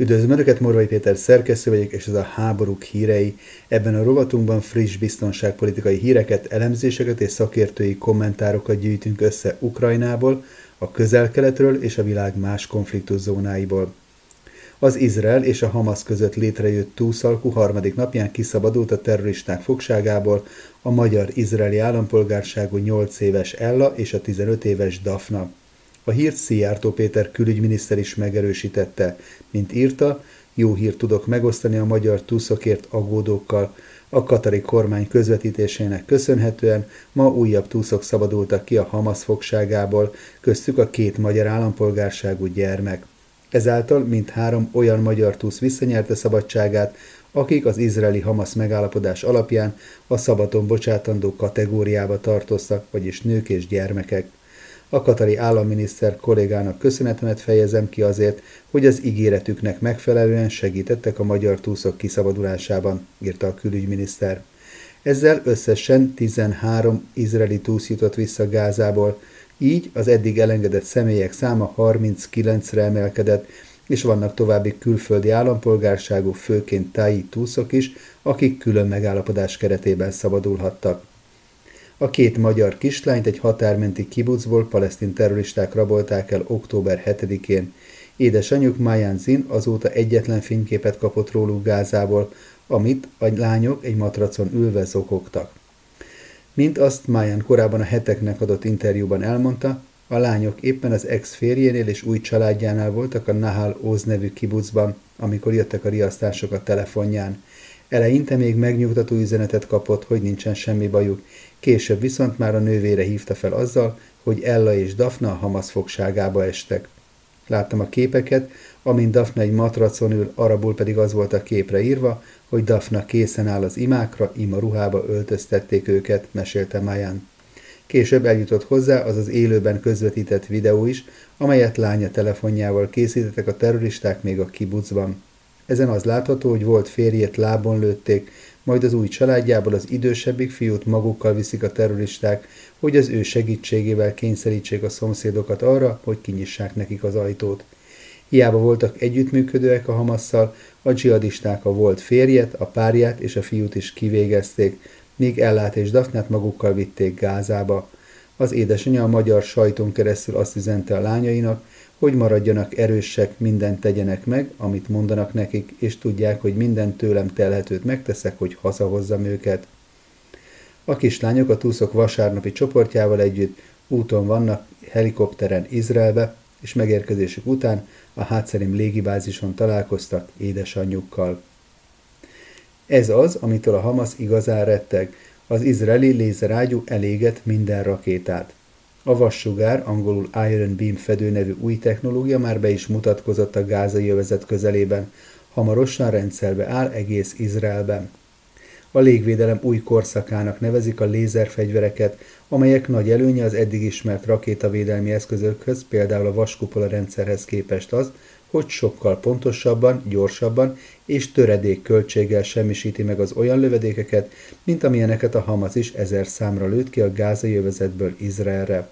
Üdvözlöm Önöket, Morvai Péter szerkesztő vagyok, és ez a háborúk hírei. Ebben a rovatunkban friss biztonságpolitikai híreket, elemzéseket és szakértői kommentárokat gyűjtünk össze Ukrajnából, a közel-keletről és a világ más konfliktuszónáiból. Az Izrael és a Hamas között létrejött túlszalkú harmadik napján kiszabadult a terroristák fogságából a magyar-izraeli állampolgárságú 8 éves Ella és a 15 éves Dafna. A hírt Szijjártó Péter külügyminiszter is megerősítette. Mint írta, jó hírt tudok megosztani a magyar túszokért aggódókkal. A katari kormány közvetítésének köszönhetően ma újabb túszok szabadultak ki a Hamas fogságából, köztük a két magyar állampolgárságú gyermek. Ezáltal mint három olyan magyar túsz visszanyerte szabadságát, akik az izraeli Hamas megállapodás alapján a szabaton bocsátandó kategóriába tartoztak, vagyis nők és gyermekek. A katari államminiszter kollégának köszönetemet fejezem ki azért, hogy az ígéretüknek megfelelően segítettek a magyar túszok kiszabadulásában, írta a külügyminiszter. Ezzel összesen 13 izraeli túsz jutott vissza Gázából, így az eddig elengedett személyek száma 39-re emelkedett, és vannak további külföldi állampolgárságú, főként táji túszok is, akik külön megállapodás keretében szabadulhattak. A két magyar kislányt egy határmenti kibucból palesztin terroristák rabolták el október 7-én. Édesanyjuk Mayan Zin azóta egyetlen fényképet kapott róluk Gázából, amit a lányok egy matracon ülve zokogtak. Mint azt Mayan korábban a heteknek adott interjúban elmondta, a lányok éppen az ex-férjénél és új családjánál voltak a Nahal Oz nevű kibucban, amikor jöttek a riasztások a telefonján. Eleinte még megnyugtató üzenetet kapott, hogy nincsen semmi bajuk, később viszont már a nővére hívta fel azzal, hogy Ella és Dafna a Hamas fogságába estek. Láttam a képeket, amint Dafna egy matracon ül, arabul pedig az volt a képre írva, hogy Dafna készen áll az imákra, ima ruhába öltöztették őket, mesélte Mayan. Később eljutott hozzá az az élőben közvetített videó is, amelyet lánya telefonjával készítettek a terroristák még a kibucban. Ezen az látható, hogy volt férjét lábon lőtték, majd az új családjából az idősebbik fiút magukkal viszik a terroristák, hogy az ő segítségével kényszerítsék a szomszédokat arra, hogy kinyissák nekik az ajtót. Hiába voltak együttműködőek a Hamasszal, a dzsihadisták a volt férjet, a párját és a fiút is kivégezték, míg Ellát és Dafnát magukkal vitték Gázába. Az édesanyja a magyar sajton keresztül azt üzente a lányainak, hogy maradjanak erősek, mindent tegyenek meg, amit mondanak nekik, és tudják, hogy minden tőlem telhetőt megteszek, hogy hazahozzam őket. A kislányok a túszok vasárnapi csoportjával együtt úton vannak helikopteren Izraelbe, és megérkezésük után a hátszerim légibázison találkoztak édesanyjukkal. Ez az, amitől a Hamas igazán retteg. Az izraeli lézerágyú eléget minden rakétát. A vassugár, angolul Iron Beam fedő nevű új technológia már be is mutatkozott a gázai övezet közelében, hamarosan rendszerbe áll egész Izraelben. A légvédelem új korszakának nevezik a lézerfegyvereket, amelyek nagy előnye az eddig ismert rakétavédelmi eszközökhöz, például a vaskupola rendszerhez képest az, hogy sokkal pontosabban, gyorsabban és töredék költséggel semmisíti meg az olyan lövedékeket, mint amilyeneket a Hamas is ezer számra lőtt ki a gázai övezetből Izraelre.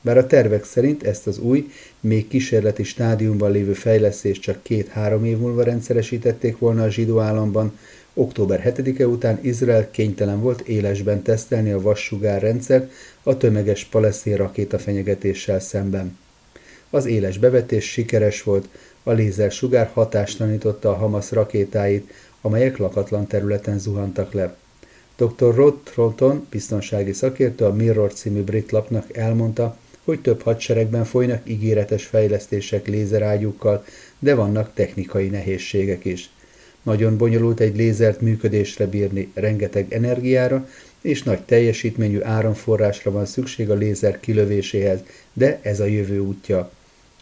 Bár a tervek szerint ezt az új, még kísérleti stádiumban lévő fejlesztést csak két-három év múlva rendszeresítették volna a zsidó államban, október 7-e után Izrael kénytelen volt élesben tesztelni a vassugár rendszert a tömeges palesztin rakéta fenyegetéssel szemben. Az éles bevetés sikeres volt, a lézersugár hatástalanította a Hamas rakétáit, amelyek lakatlan területen zuhantak le. Dr. Rod Trolton, biztonsági szakértő, a Mirror című brit lapnak elmondta, hogy több hadseregben folynak ígéretes fejlesztések lézerágyúkkal, de vannak technikai nehézségek is. Nagyon bonyolult egy lézert működésre bírni, rengeteg energiára és nagy teljesítményű áramforrásra van szükség a lézer kilövéséhez, de ez a jövő útja.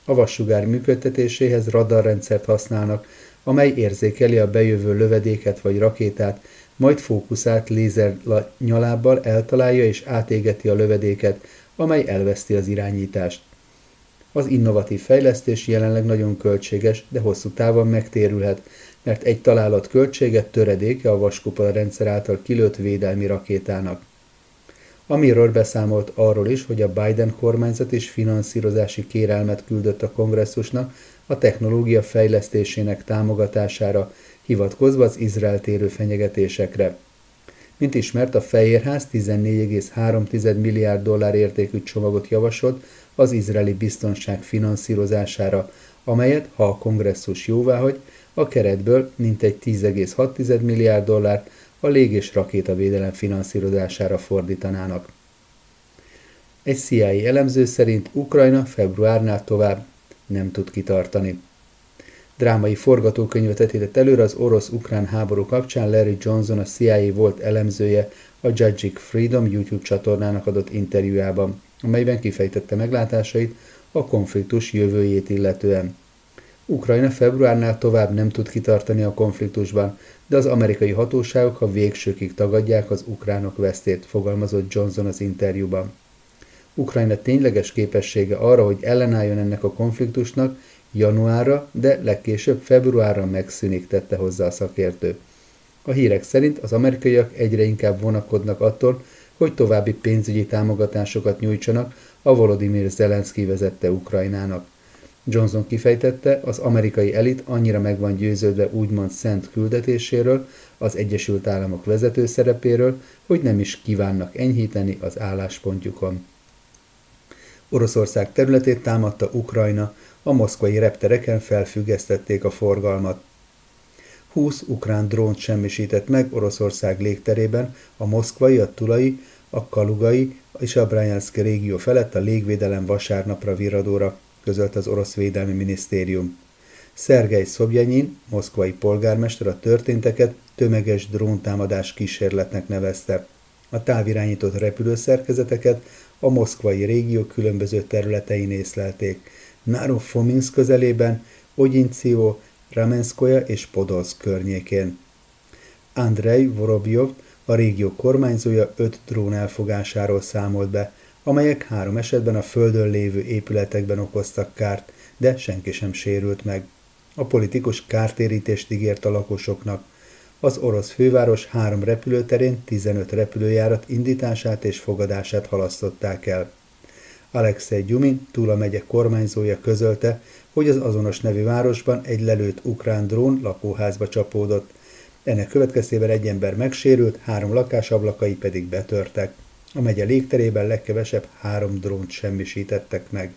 A vassugár működtetéséhez radarrendszert használnak, amely érzékeli a bejövő lövedéket vagy rakétát, majd fókuszált lézer nyalábbal eltalálja és átégeti a lövedéket, amely elveszti az irányítást. Az innovatív fejlesztés jelenleg nagyon költséges, de hosszú távon megtérülhet, mert egy találat költsége töredéke a vaskupola rendszer által kilőtt védelmi rakétának. A Mirror beszámolt arról is, hogy a Biden kormányzat is finanszírozási kérelmet küldött a kongresszusnak a technológia fejlesztésének támogatására, hivatkozva az Izrael térő fenyegetésekre. Mint ismert, a Fehérház 14,3 milliárd dollár értékű csomagot javasolt az izraeli biztonság finanszírozására, amelyet, ha a kongresszus jóváhagy, a keretből mintegy 10,6 milliárd dollár a lég- és rakétavédelem finanszírozására fordítanának. Egy CIA elemző szerint Ukrajna februárnál tovább nem tud kitartani. Drámai forgatókönyvet vetített előre az orosz-ukrán háború kapcsán Larry Johnson, a CIA volt elemzője a Judging Freedom YouTube csatornának adott interjújában, amelyben kifejtette meglátásait a konfliktus jövőjét illetően. Ukrajna februárnál tovább nem tud kitartani a konfliktusban, de az amerikai hatóságok a végsőkig tagadják az ukránok vesztét, fogalmazott Johnson az interjúban. Ukrajna tényleges képessége arra, hogy ellenálljon ennek a konfliktusnak, januárra, de legkésőbb februárra megszűnik, tette hozzá a szakértő. A hírek szerint az amerikaiak egyre inkább vonakodnak attól, hogy további pénzügyi támogatásokat nyújtsanak a Volodymyr Zelenszky vezette Ukrajnának. Johnson kifejtette, az amerikai elit annyira meg van győződve úgymond szent küldetéséről, az Egyesült Államok vezető szerepéről, hogy nem is kívánnak enyhíteni az álláspontjukon. Oroszország területét támadta Ukrajna, a moszkvai reptereken felfüggesztették a forgalmat. 20 ukrán drónt semmisített meg Oroszország légterében, a moszkvai, a tulai, a kalugai és a Bryansk régió felett a légvédelem vasárnapra viradóra, közölt az orosz védelmi minisztérium. Szergej Szobjanyin, moszkvai polgármester a történteket tömeges dróntámadás kísérletnek nevezte. A távirányított repülőszerkezeteket a moszkvai régió különböző területein észlelték. Náró Fominsk közelében, Ogyinció, Ramenskoja és Podolsk környékén. Andrei Vorobjov, a régió kormányzója öt drón elfogásáról számolt be, amelyek három esetben a földön lévő épületekben okoztak kárt, de senki sem sérült meg. A politikus kártérítést ígért a lakosoknak. Az orosz főváros három repülőterén 15 repülőjárat indítását és fogadását halasztották el. Alexei Gyumin, Tula megye kormányzója közölte, hogy az azonos nevű városban egy lelőtt ukrán drón lakóházba csapódott. Ennek következtében egy ember megsérült, három lakás ablakai pedig betörtek. A megye légterében legkevesebb három drónt semmisítettek meg.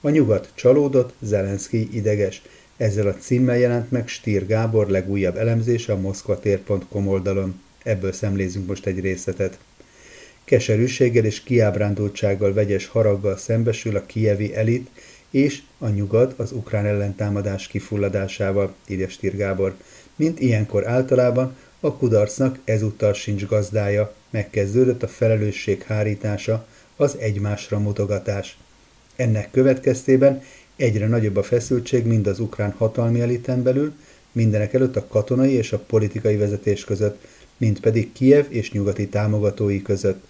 A nyugat csalódott, Zelenszky ideges. Ezzel a címmel jelent meg Stír Gábor legújabb elemzése a moszkvatér.com oldalon. Ebből szemlézünk most egy részletet. Keserűséggel és kiábrándultsággal vegyes haraggal szembesül a kievi elit és a nyugat az ukrán ellentámadás kifulladásával, írja Stír Gábor. Mint ilyenkor általában, a kudarcnak ezúttal sincs gazdája, megkezdődött a felelősség hárítása, az egymásra mutogatás. Ennek következtében egyre nagyobb a feszültség mind az ukrán hatalmi eliten belül, mindenek előtt a katonai és a politikai vezetés között, mint pedig Kiev és nyugati támogatói között.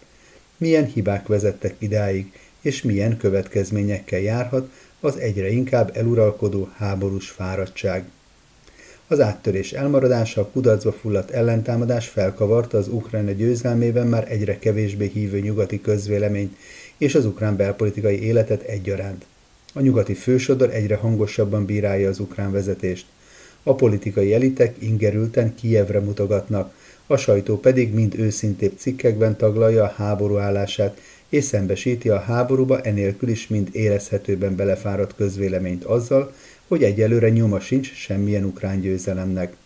Milyen hibák vezettek idáig, és milyen következményekkel járhat az egyre inkább eluralkodó háborús fáradtság. Az áttörés elmaradása, a kudarcba fulladt ellentámadás felkavarta az Ukrajna győzelmében már egyre kevésbé hívő nyugati közvéleményt és az ukrán belpolitikai életet egyaránt. A nyugati fősodor egyre hangosabban bírálja az ukrán vezetést. A politikai elitek ingerülten Kijevre mutogatnak, a sajtó pedig mind őszintébb cikkekben taglalja a háború állását, és szembesíti a háborúba enélkül is mind érezhetőben belefáradt közvéleményt azzal, hogy egyelőre nyoma sincs semmilyen ukrán győzelemnek.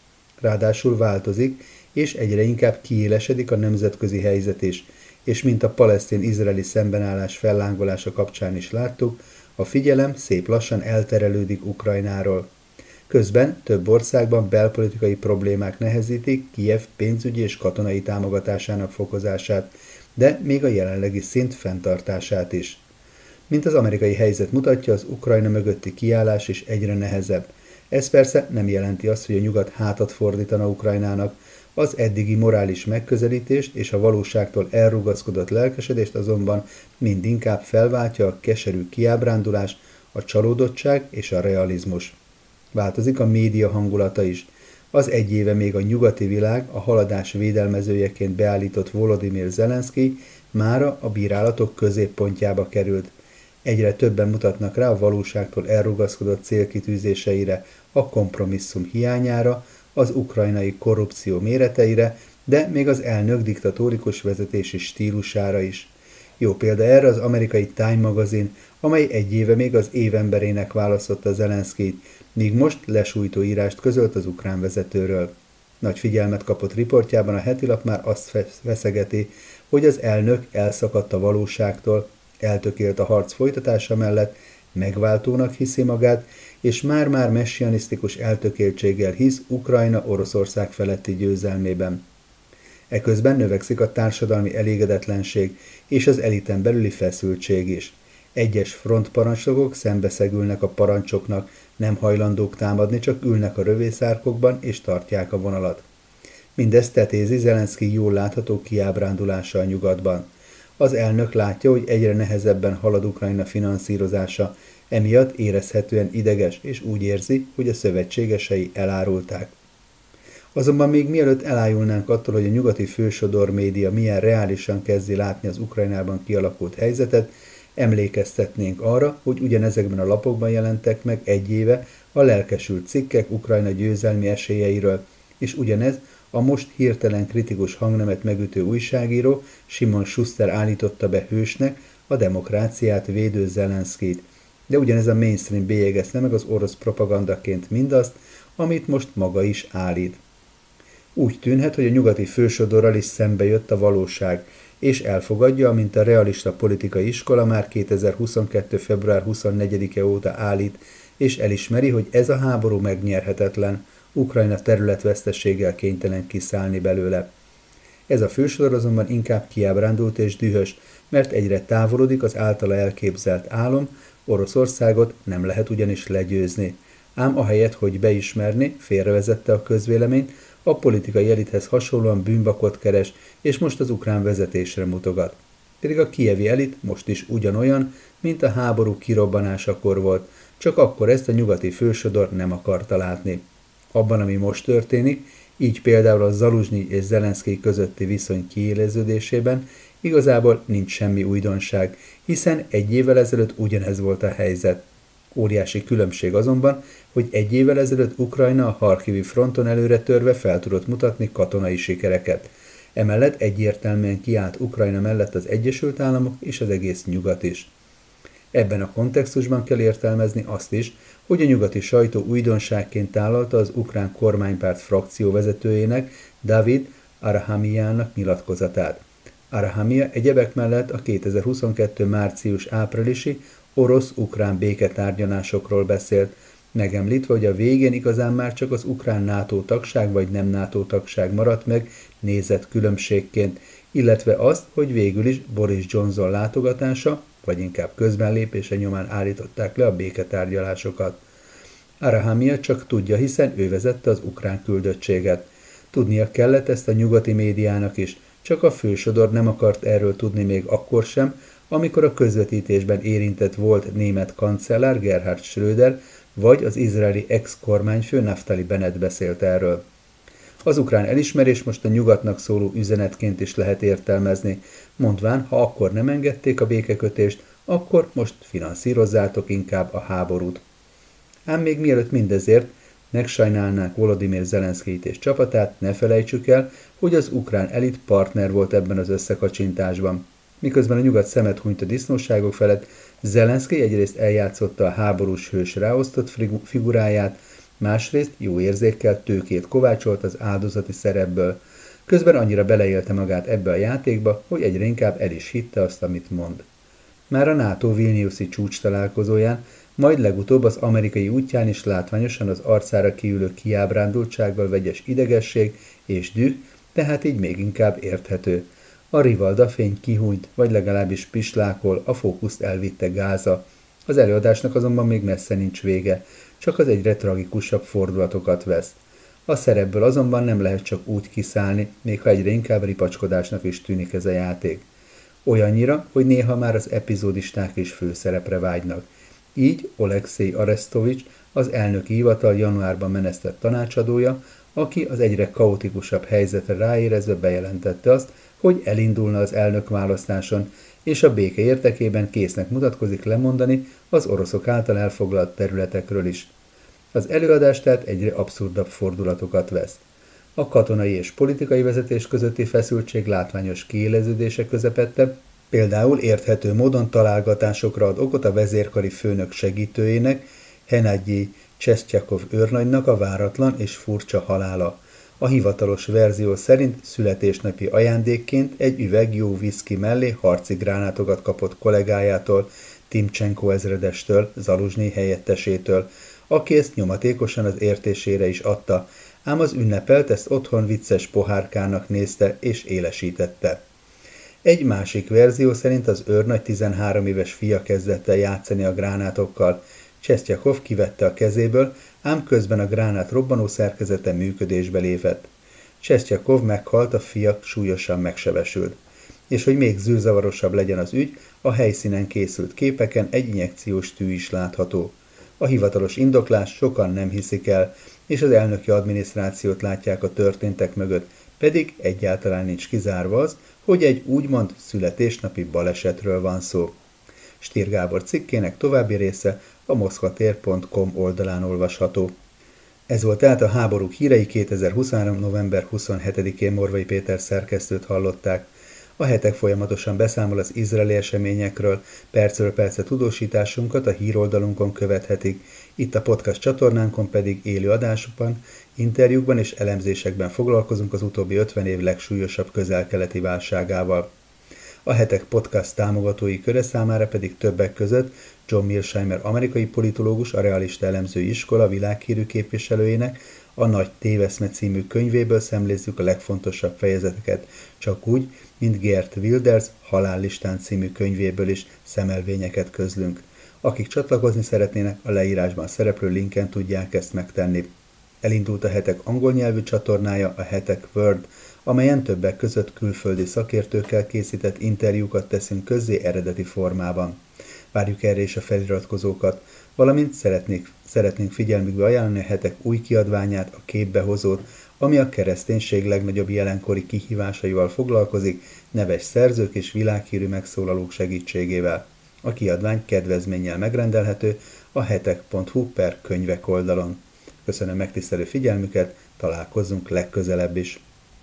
Ráadásul változik, és egyre inkább kiélesedik a nemzetközi helyzet is, és mint a palesztin-izraeli szembenállás fellángolása kapcsán is láttuk, a figyelem szép lassan elterelődik Ukrajnáról. Közben több országban belpolitikai problémák nehezítik Kiev pénzügyi és katonai támogatásának fokozását, de még a jelenlegi szint fenntartását is. Mint az amerikai helyzet mutatja, az Ukrajna mögötti kiállás is egyre nehezebb. Ez persze nem jelenti azt, hogy a nyugat hátat fordítana Ukrajnának, az eddigi morális megközelítést és a valóságtól elrugaszkodott lelkesedést azonban mind inkább felváltja a keserű kiábrándulás, a csalódottság és a realizmus. Változik a média hangulata is. Az egy éve még a nyugati világ a haladás védelmezőjeként beállított Volodymyr Zelenszky mára a bírálatok középpontjába került. Egyre többen mutatnak rá a valóságtól elrugaszkodott célkitűzéseire, a kompromisszum hiányára, az ukrajnai korrupció méreteire, de még az elnök diktatórikus vezetési stílusára is. Jó példa erre az amerikai Time magazin, amely egy éve még az évemberének választotta Zelenszkijt, míg most lesújtó írást közölt az ukrán vezetőről. Nagy figyelmet kapott riportjában a hetilap már azt veszegeti, hogy az elnök elszakadt a valóságtól, eltökélt a harc folytatása mellett, megváltónak hiszi magát, és már-már messianisztikus eltökéltséggel hisz Ukrajna Oroszország feletti győzelmében. Eközben növekszik a társadalmi elégedetlenség és az eliten belüli feszültség is. Egyes frontparancsnokok szembeszegülnek a parancsoknak, nem hajlandók támadni, csak ülnek a rövészárkokban és tartják a vonalat. Mindezt tetézi Zelenszky jól látható kiábrándulása a nyugatban. Az elnök látja, hogy egyre nehezebben halad Ukrajna finanszírozása, emiatt érezhetően ideges, és úgy érzi, hogy a szövetségesei elárulták. Azonban még mielőtt elájulnánk attól, hogy a nyugati fősodor média milyen reálisan kezdi látni az Ukrajnában kialakult helyzetet, emlékeztetnénk arra, hogy ugyanezekben a lapokban jelentek meg egy éve a lelkesült cikkek Ukrajna győzelmi esélyeiről, és ugyanez a most hirtelen kritikus hangnemet megütő újságíró Simon Schuster állította be hősnek a demokráciát védő Zelenszkit, de ugyanez a mainstream bélyegezte meg az orosz propagandaként mindazt, amit most maga is állít. Úgy tűnhet, hogy a nyugati fősodorral is szembe jött a valóság, és elfogadja, mint a realista politikai iskola már 2022. február 24-e óta állít, és elismeri, hogy ez a háború megnyerhetetlen, Ukrajna területvesztességgel kénytelen kiszállni belőle. Ez a fősodor azonban inkább kiábrándult és dühös, mert egyre távolodik az általa elképzelt álom, Oroszországot nem lehet ugyanis legyőzni. Ám ahelyett, hogy beismerni, félrevezette a közvéleményt, a politikai elithez hasonlóan bűnbakot keres, és most az ukrán vezetésre mutogat. Pedig a kievi elit most is ugyanolyan, mint a háború kirobbanásakor volt, csak akkor ezt a nyugati fősodor nem akarta látni. Abban, ami most történik, így például a Zaluzsnyi és Zelenszky közötti viszony kiéleződésében igazából nincs semmi újdonság, hiszen egy évvel ezelőtt ugyanez volt a helyzet. Óriási különbség azonban, hogy egy évvel ezelőtt Ukrajna a Harkivi fronton előre törve fel tudott mutatni katonai sikereket. Emellett egyértelműen kiállt Ukrajna mellett az Egyesült Államok és az egész nyugat is. Ebben a kontextusban kell értelmezni azt is, hogy a nyugati sajtó újdonságként tálalta az ukrán kormánypárt frakció vezetőjének, David Arahamiának nyilatkozatát. Arahamia egyebek mellett a 2022. március-áprilisi orosz-ukrán béketárgyalásokról beszélt, megemlítve, hogy a végén igazán már csak az ukrán NATO tagság vagy nem NATO tagság maradt meg nézett különbségként, illetve azt, hogy végül is Boris Johnson látogatása, vagy inkább közbenlépése nyomán állították le a béketárgyalásokat. Arahamia csak tudja, hiszen ő vezette az ukrán küldöttséget. Tudnia kellett ezt a nyugati médiának is, csak a fősodor nem akart erről tudni még akkor sem, amikor a közvetítésben érintett volt német kancellár Gerhard Schröder, vagy az izraeli ex-kormányfő Naftali Bennett beszélt erről. Az ukrán elismerés most a nyugatnak szóló üzenetként is lehet értelmezni, mondván, ha akkor nem engedték a békekötést, akkor most finanszírozzátok inkább a háborút. Ám még mielőtt mindezért megsajnálnák Volodymyr Zelenszkijt és csapatát, ne felejtsük el, hogy az ukrán elit partner volt ebben az összekacsintásban. Miközben a nyugat szemet hunyt a disznóságok felett, Zelenszky egyrészt eljátszotta a háborús hős ráosztott figuráját, másrészt jó érzékkel tőkét kovácsolt az áldozati szerepből. Közben annyira beleélte magát ebbe a játékba, hogy egyre inkább el is hitte azt, amit mond. Már a NATO Vilniuszi csúcs találkozóján, majd legutóbb az amerikai útján is látványosan az arcára kiülő kiábrándultsággal vegyes idegesség és düh, tehát így még inkább érthető. A rivalda fény kihújt, vagy legalábbis pislákol, a fókuszt elvitte Gáza. Az előadásnak azonban még messze nincs vége, csak az egyre tragikusabb fordulatokat vesz. A szerepből azonban nem lehet csak úgy kiszállni, még ha egyre inkább ripacskodásnak is tűnik ez a játék. Olyannyira, hogy néha már az epizódisták is főszerepre vágynak. Így Alexei Arestovics, az elnöki hivatal januárban menesztett tanácsadója, aki az egyre kaotikusabb helyzetre ráérezve bejelentette azt, hogy elindulna az elnök választáson, és a béke értekében késznek mutatkozik lemondani az oroszok által elfoglalt területekről is. Az előadás tehát egyre abszurdabb fordulatokat vesz. A katonai és politikai vezetés közötti feszültség látványos kiéleződése közepette, például érthető módon találgatásokra ad okot a vezérkari főnök segítőjének, Henagyi Csesztyakov őrnagynak a váratlan és furcsa halála. A hivatalos verzió szerint születésnapi ajándékként egy üveg jó viszki mellé harci gránátokat kapott kollégájától, Timcsenko ezredestől, Zaluzsnyi helyettesétől, aki ezt nyomatékosan az értésére is adta, ám az ünnepelt ezt otthon vicces pohárkának nézte és élesítette. Egy másik verzió szerint az őrnagy 13 éves fia kezdett el játszani a gránátokkal, Csesztyakov kivette a kezéből, ám közben a gránát robbanó szerkezete működésbe lépett. Csesztyakov meghalt, a fia súlyosan megsebesült. És hogy még zűrzavarosabb legyen az ügy, a helyszínen készült képeken egy injekciós tű is látható. A hivatalos indoklás sokan nem hiszik el, és az elnöki adminisztrációt látják a történtek mögött, pedig egyáltalán nincs kizárva az, hogy egy úgymond születésnapi balesetről van szó. Stír Gábor cikkének további része a moszkvatér.com oldalán olvasható. Ez volt tehát a háborúk hírei 2023. november 27-én Morvai Péter szerkesztőt hallották. A hetek folyamatosan beszámol az izraeli eseményekről, percről perce tudósításunkat a híroldalunkon követhetik, itt a podcast csatornánkon pedig élő adásokban, interjúkban és elemzésekben foglalkozunk az utóbbi 50 év legsúlyosabb közel-keleti válságával. A hetek podcast támogatói köre számára pedig többek között John Mearsheimer amerikai politológus, a realista elemző iskola világhírű képviselőjének a Nagy Téveszme című könyvéből szemlézzük a legfontosabb fejezeteket, csak úgy, mint Gert Wilders Halállistán című könyvéből is szemelvényeket közlünk. Akik csatlakozni szeretnének, a leírásban szereplő linken tudják ezt megtenni. Elindult a hetek angol nyelvű csatornája, a hetek Word, amelyen többek között külföldi szakértőkkel készített interjúkat teszünk közzé eredeti formában. Várjuk erre is a feliratkozókat, valamint szeretnék, szeretnénk figyelmükbe ajánlani a hetek új kiadványát, a képbehozót, ami a kereszténység legnagyobb jelenkori kihívásaival foglalkozik, neves szerzők és világhírű megszólalók segítségével. A kiadvány kedvezménnyel megrendelhető a hetek.hu per könyvek oldalon. Köszönöm megtisztelő figyelmüket, találkozzunk legközelebb is!